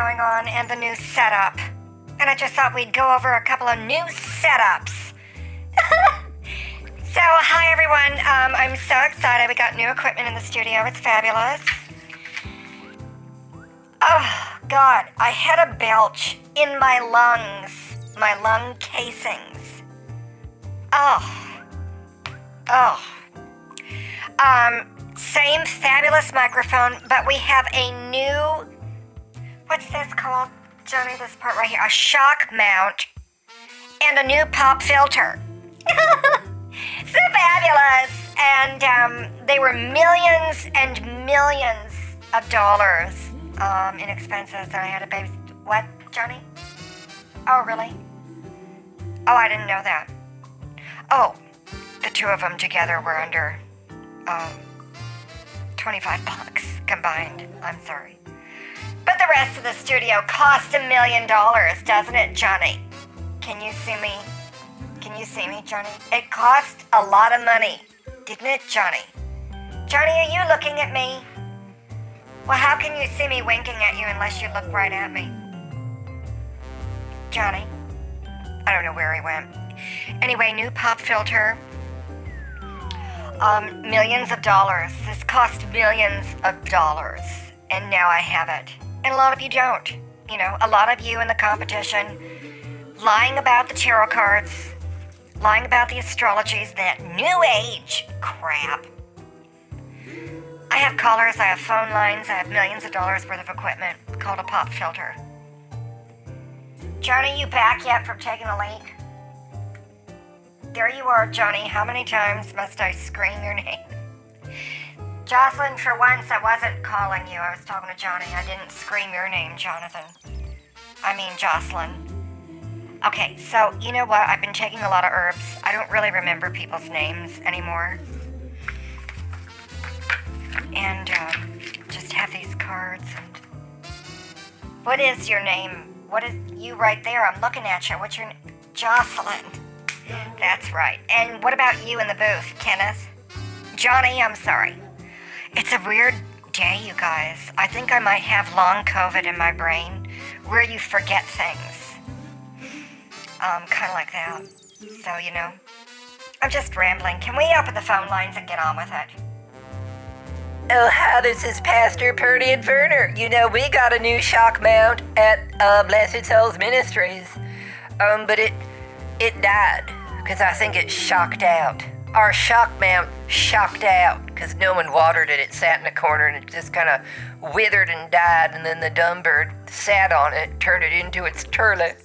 going on and the new setup. And I just thought we'd go over a couple of new setups. so, hi everyone. Um, I'm so excited. We got new equipment in the studio. It's fabulous. Oh, God. I had a belch in my lungs, my lung casings. Oh. Oh. Um, same fabulous microphone, but we have a new. What's this called, Johnny? This part right here. A shock mount and a new pop filter. so fabulous! And um, they were millions and millions of dollars um, in expenses that I had to pay. What, Johnny? Oh, really? Oh, I didn't know that. Oh, the two of them together were under um, 25 bucks combined. I'm sorry. But the rest of the studio cost a million dollars, doesn't it, Johnny? Can you see me? Can you see me, Johnny? It cost a lot of money, didn't it, Johnny? Johnny, are you looking at me? Well, how can you see me winking at you unless you look right at me? Johnny? I don't know where he went. Anyway, new pop filter. Um, millions of dollars. This cost millions of dollars. And now I have it. And a lot of you don't. You know, a lot of you in the competition lying about the tarot cards, lying about the astrologies, that new age crap. I have callers, I have phone lines, I have millions of dollars worth of equipment called a pop filter. Johnny, you back yet from taking a leak? There you are, Johnny. How many times must I scream your name? Jocelyn, for once, I wasn't calling you. I was talking to Johnny. I didn't scream your name, Jonathan. I mean, Jocelyn. Okay, so you know what? I've been taking a lot of herbs. I don't really remember people's names anymore. And um, just have these cards. And what is your name? What is you right there? I'm looking at you. What's your name? Jocelyn. That's right. And what about you in the booth, Kenneth? Johnny, I'm sorry. It's a weird day, you guys. I think I might have long COVID in my brain where you forget things. Um, kind of like that. So, you know, I'm just rambling. Can we open the phone lines and get on with it? Oh, hi, this is Pastor Purdy Inferner. You know, we got a new shock mount at uh, Blessed Souls Ministries. Um, but it it died because I think it shocked out. Our shock mount shocked out because no one watered it. It sat in a corner and it just kind of withered and died. And then the dumb bird sat on it, turned it into its turlet,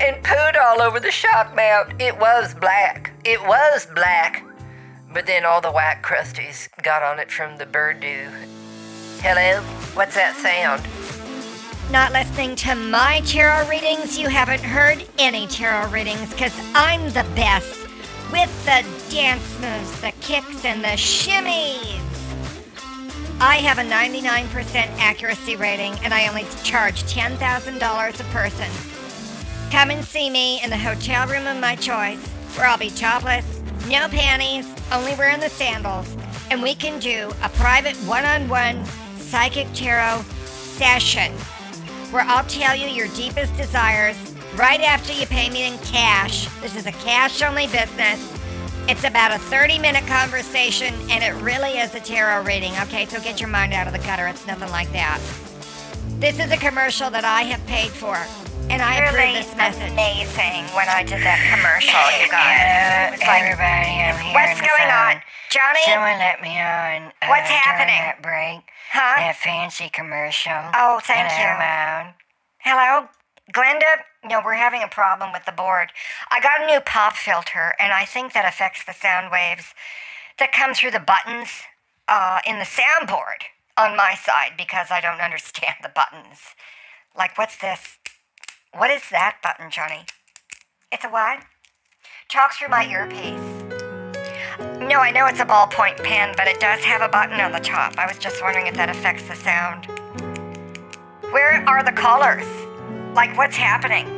and pooed all over the shock mount. It was black. It was black. But then all the white crusties got on it from the bird dew. Hello? What's that sound? Not listening to my tarot readings, you haven't heard any tarot readings because I'm the best with the dance moves, the kicks, and the shimmies. I have a 99% accuracy rating and I only charge $10,000 a person. Come and see me in the hotel room of my choice where I'll be topless, no panties, only wearing the sandals, and we can do a private one on one psychic tarot session where I'll tell you your deepest desires right after you pay me in cash. This is a cash only business. It's about a 30 minute conversation and it really is a tarot reading, okay? So get your mind out of the gutter. It's nothing like that. This is a commercial that I have paid for. And I approve Really this message. amazing when I did that commercial, you guys. It was like, Everybody, I'm here. What's going on? Johnny? Someone let me on. Uh, What's happening? That break. Huh? That fancy commercial. Oh, thank and you. I'm on. Hello? Glenda? No, we're having a problem with the board. I got a new pop filter, and I think that affects the sound waves that come through the buttons uh, in the soundboard on my side because I don't understand the buttons. Like, what's this? What is that button, Johnny? It's a what? Talk through my earpiece. No, I know it's a ballpoint pen, but it does have a button on the top. I was just wondering if that affects the sound. Where are the callers? Like, what's happening?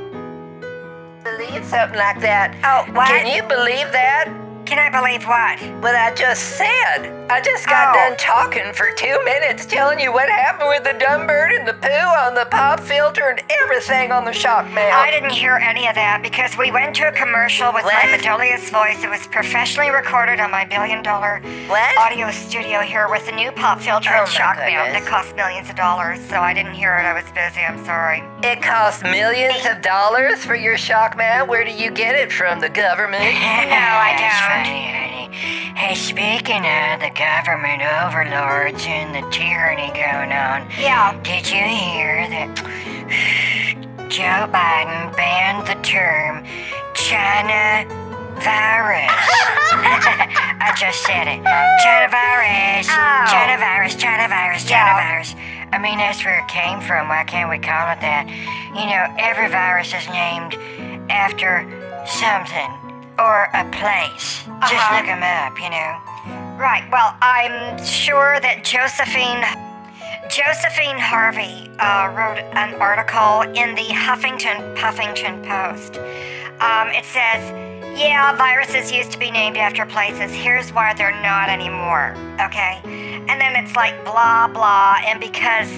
Believe something like that. Oh, what? Can you believe that? Can I believe what? What I just said. I just got done talking for two minutes, telling you what happened with the dumb bird and the poo on the pop filter and everything on the shock mount. I didn't hear any of that because we went to a commercial with my What? melodious voice. It was professionally recorded on my billion dollar What? audio studio here with a new pop filter Oh, and my shock mount that cost millions of dollars. So I didn't hear it. I was busy. I'm sorry. It cost millions of dollars for your shock mount. Where do you get it from? The government? No, I don't. Hey, speaking of the government overlords and the tyranny going on, Yeah. did you hear that Joe Biden banned the term China virus? I just said it. China virus. Oh. China virus. China virus. China Yeah. virus. I mean, that's where it came from. Why can't we call it that? You know, every virus is named after something or a place. Just Uh-huh. look 'em up, you know. Right. Well, I'm sure that Josephine Josephine Harvey uh, wrote an article in the Huffington Puffington Post. Um, it says, "Yeah, viruses used to be named after places. Here's why they're not anymore." Okay, and then it's like blah blah, and because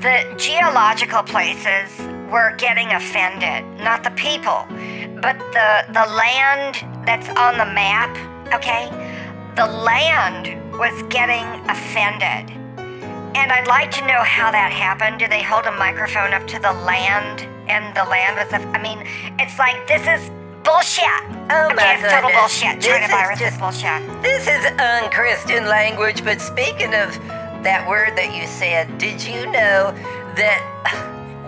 the geological places were getting offended, not the people, but the the land that's on the map. Okay, the land was getting offended. And I'd like to know how that happened. Did they hold a microphone up to the land and the land was, I mean, it's like this is bullshit. Oh, okay, my it's total goodness. bullshit. This China is just- is bullshit. This is unchristian language, but speaking of that word that you said, did you know that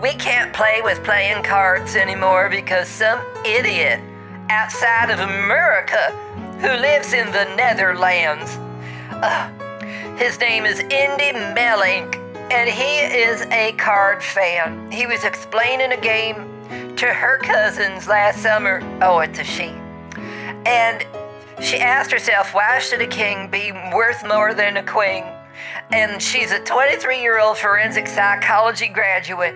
we can't play with playing cards anymore because some idiot outside of America who lives in the Netherlands, uh, his name is Indy Mellink, and he is a card fan. He was explaining a game to her cousins last summer. Oh, it's a she. And she asked herself, why should a king be worth more than a queen? And she's a 23 year old forensic psychology graduate,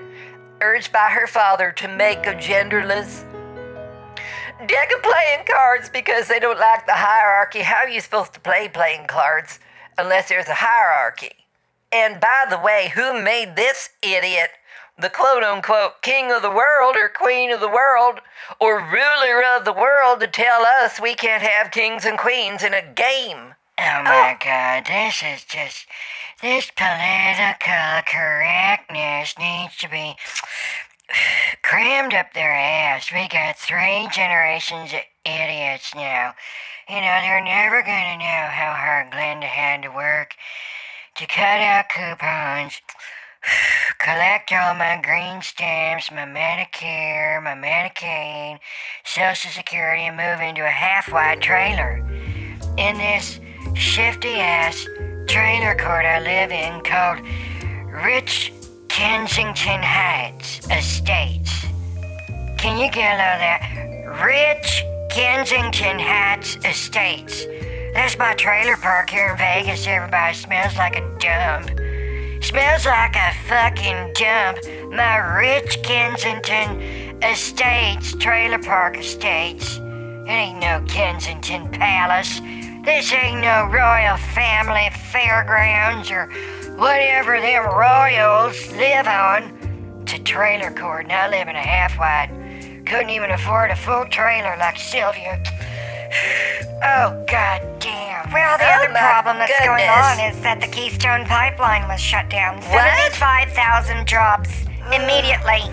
urged by her father to make a genderless deck of playing cards because they don't like the hierarchy. How are you supposed to play playing cards unless there's a hierarchy? And by the way, who made this idiot the quote unquote king of the world or queen of the world or ruler of the world to tell us we can't have kings and queens in a game? Oh my god, this is just. This political correctness needs to be crammed up their ass. We got three generations of idiots now. You know, they're never gonna know how hard Glenda had to work to cut out coupons, collect all my green stamps, my Medicare, my Medicaid, Social Security, and move into a half wide trailer in this shifty ass trailer court I live in called Rich Kensington Heights Estates. Can you get a load of that? Rich Kensington Heights Estates. That's my trailer park here in Vegas. Everybody smells like a dump. Smells like a fucking dump. My Rich Kensington Estates, Trailer Park Estates. It ain't no Kensington Palace. This ain't no royal family fairgrounds or whatever them royals live on. It's a trailer court and I live in a half wide. Couldn't even afford a full trailer like Sylvia. Oh, god damn. Well, the Oh other problem that's going on is that the Keystone Pipeline was shut down. What? 75,000 jobs immediately,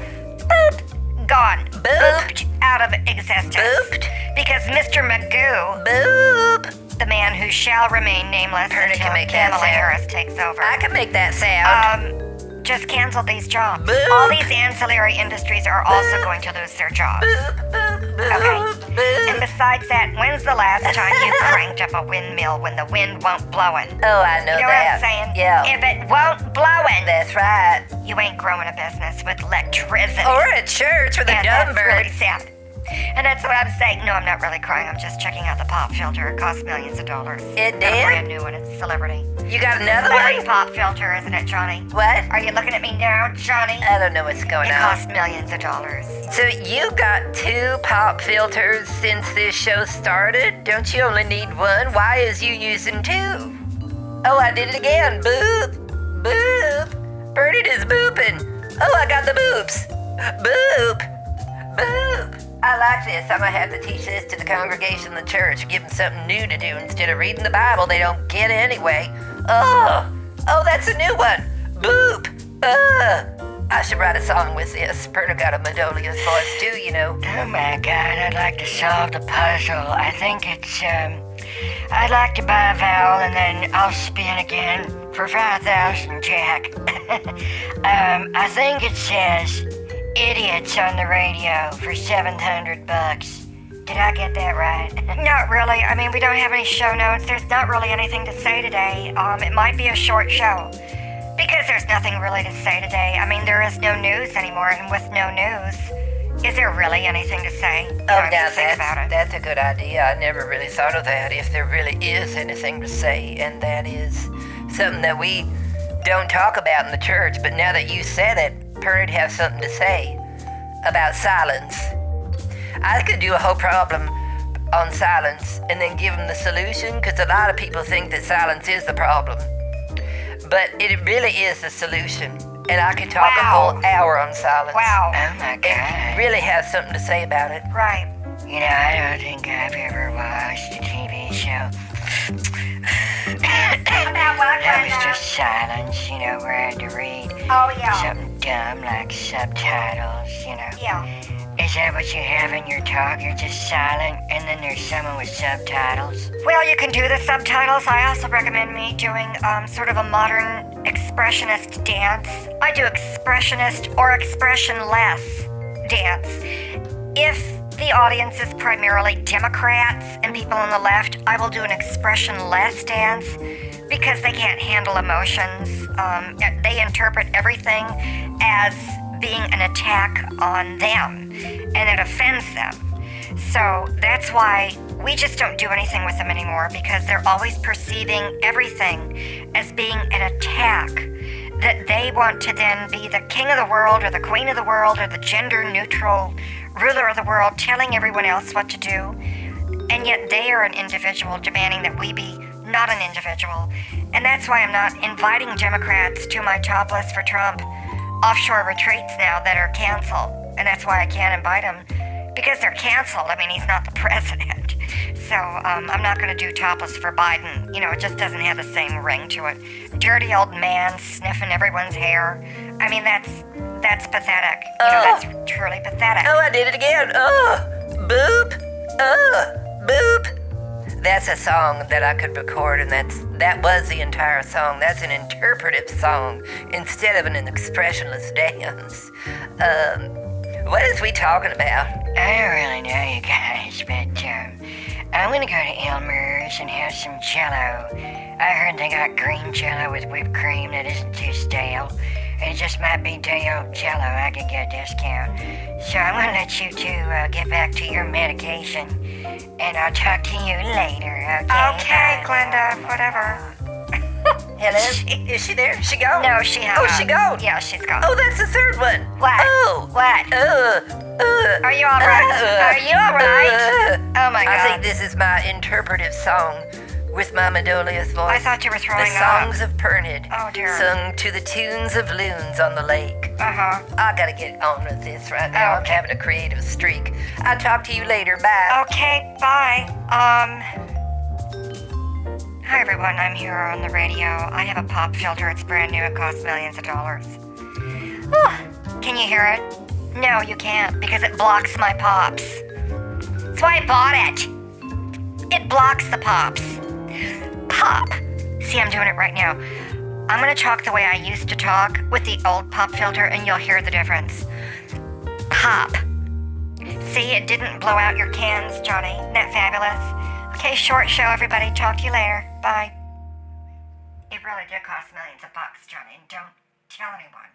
boop, gone. Boop. Booped out of existence. Booped. Because Mr. Magoo, Boop. The man who shall remain nameless Perna until can make that Kamala sound. Harris takes over, I can make that sound. um, just canceled these jobs. Boop. All these ancillary industries are also going to lose their jobs. boop, boop, boop, Okay. boop. And besides that, when's the last time you cranked up a windmill when the wind won't blowin'? Oh, I know that. You know that. what I'm saying? Yeah. If it won't blowin', That's right. you ain't growing a business with electricity. Or a church with a dumb really bird. sad. And that's what I'm saying. No, I'm not really crying. I'm just checking out the pop filter. It costs millions of dollars. It Got a did? brand new one. It's celebrity. You got another one? pop filter, isn't it, Johnny? What? Are you looking at me now, Johnny? I don't know what's going It on. It costs millions of dollars. So you got two pop filters since this show started? Don't you only need one? Why is you using two? Oh, I did it again. Boop. Boop. Bernard is booping. Oh, I got the boops. Boop. Boop. I like this. I'm gonna have to teach this to the congregation of the church. Give them something new to do instead of reading the Bible they don't get anyway. Oh, oh, that's a new one. Boop. Uh. I should write a song with this. Perna got a melodious voice too, you know. Oh my god, I'd like to solve the puzzle. I think it's, um, I'd like to buy a vowel and then I'll spin again for 5,000 Jack. um, I think it says idiots on the radio for 700 bucks. Did I get that right? Not really. I mean, we don't have any show notes. There's not really anything to say today. Um, it might be a short show. Because there's nothing really to say today. I mean, there is no news anymore, and with no news, is there really anything to say? Oh, now that's, about it. that's a good idea. I never really thought of that. If there really is anything to say, and that is something that we don't talk about in the church, but now that you said it, Pernod have something to say about silence. I could do a whole problem on silence and then give them the solution because a lot of people think that silence is the problem. But it really is the solution. And I could talk Wow. a whole hour on silence. Wow. Oh my And god. really have something to say about it. Right. You know, I don't think I've ever watched a TV show. About what That was uh, just silence, you know, where I had to read Oh, yeah. something dumb like subtitles, you know. Yeah. Is that what you have in your talk? You're just silent, and then there's someone with subtitles? Well, you can do the subtitles. I also recommend me doing um, sort of a modern expressionist dance. I do expressionist or expressionless dance. If the audience is primarily Democrats and people on the left, I will do an expressionless dance because they can't handle emotions. Um, they interpret everything as being an attack on them, and it offends them. So that's why we just don't do anything with them anymore because they're always perceiving everything as being an attack. That they want to then be the king of the world or the queen of the world or the gender neutral ruler of the world, telling everyone else what to do. And yet they are an individual demanding that we be not an individual. And that's why I'm not inviting Democrats to my top list for Trump offshore retreats now that are canceled. And that's why I can't invite them because they're canceled. I mean, he's not the president. So um, I'm not going to do topless for Biden. You know, it just doesn't have the same ring to it. Dirty old man sniffing everyone's hair. I mean, that's that's pathetic. You know, Oh. that's truly pathetic. Oh, I did it again. Oh, boop. Oh, boop. That's a song that I could record, and that's that was the entire song. That's an interpretive song instead of an expressionless dance. Um, what is we talking about? I don't really know, you guys, but um, I'm gonna go to Elmer's and have some jello. I heard they got green jello with whipped cream that isn't too stale. It just might be day old jello. I could get a discount. So I'm gonna let you two uh, get back to your medication. And I'll talk to you later, okay? Okay. Glenda, whatever. Hello? Is she there? She gone? No, she hung Oh, up. she gone. Yeah, she's gone. Oh, that's the third one. What? Oh. What? Uh, uh, Are you all right? uh, Are you all right? uh. Oh my god. I think this is my interpretive song with my Medolius voice. I thought you were throwing The up. songs of Pernod. Oh, dear. Sung to the tunes of loons on the lake. Uh huh. I gotta get on with this right now. I'm having a creative streak. I'll talk to you later. Bye. Okay, bye. Um. Hi everyone, I'm here on the radio. I have a pop filter. It's brand new. It costs millions of dollars. Whew. Can you hear it? No, you can't because it blocks my pops. That's why I bought it. It blocks the pops. Pop. See, I'm doing it right now. I'm gonna talk the way I used to talk with the old pop filter, and you'll hear the difference. Pop. See, it didn't blow out your cans, Johnny. Isn't that fabulous? Okay, short show, everybody. Talk to you later. Bye. It really did cost millions of bucks, Johnny. Don't tell anyone.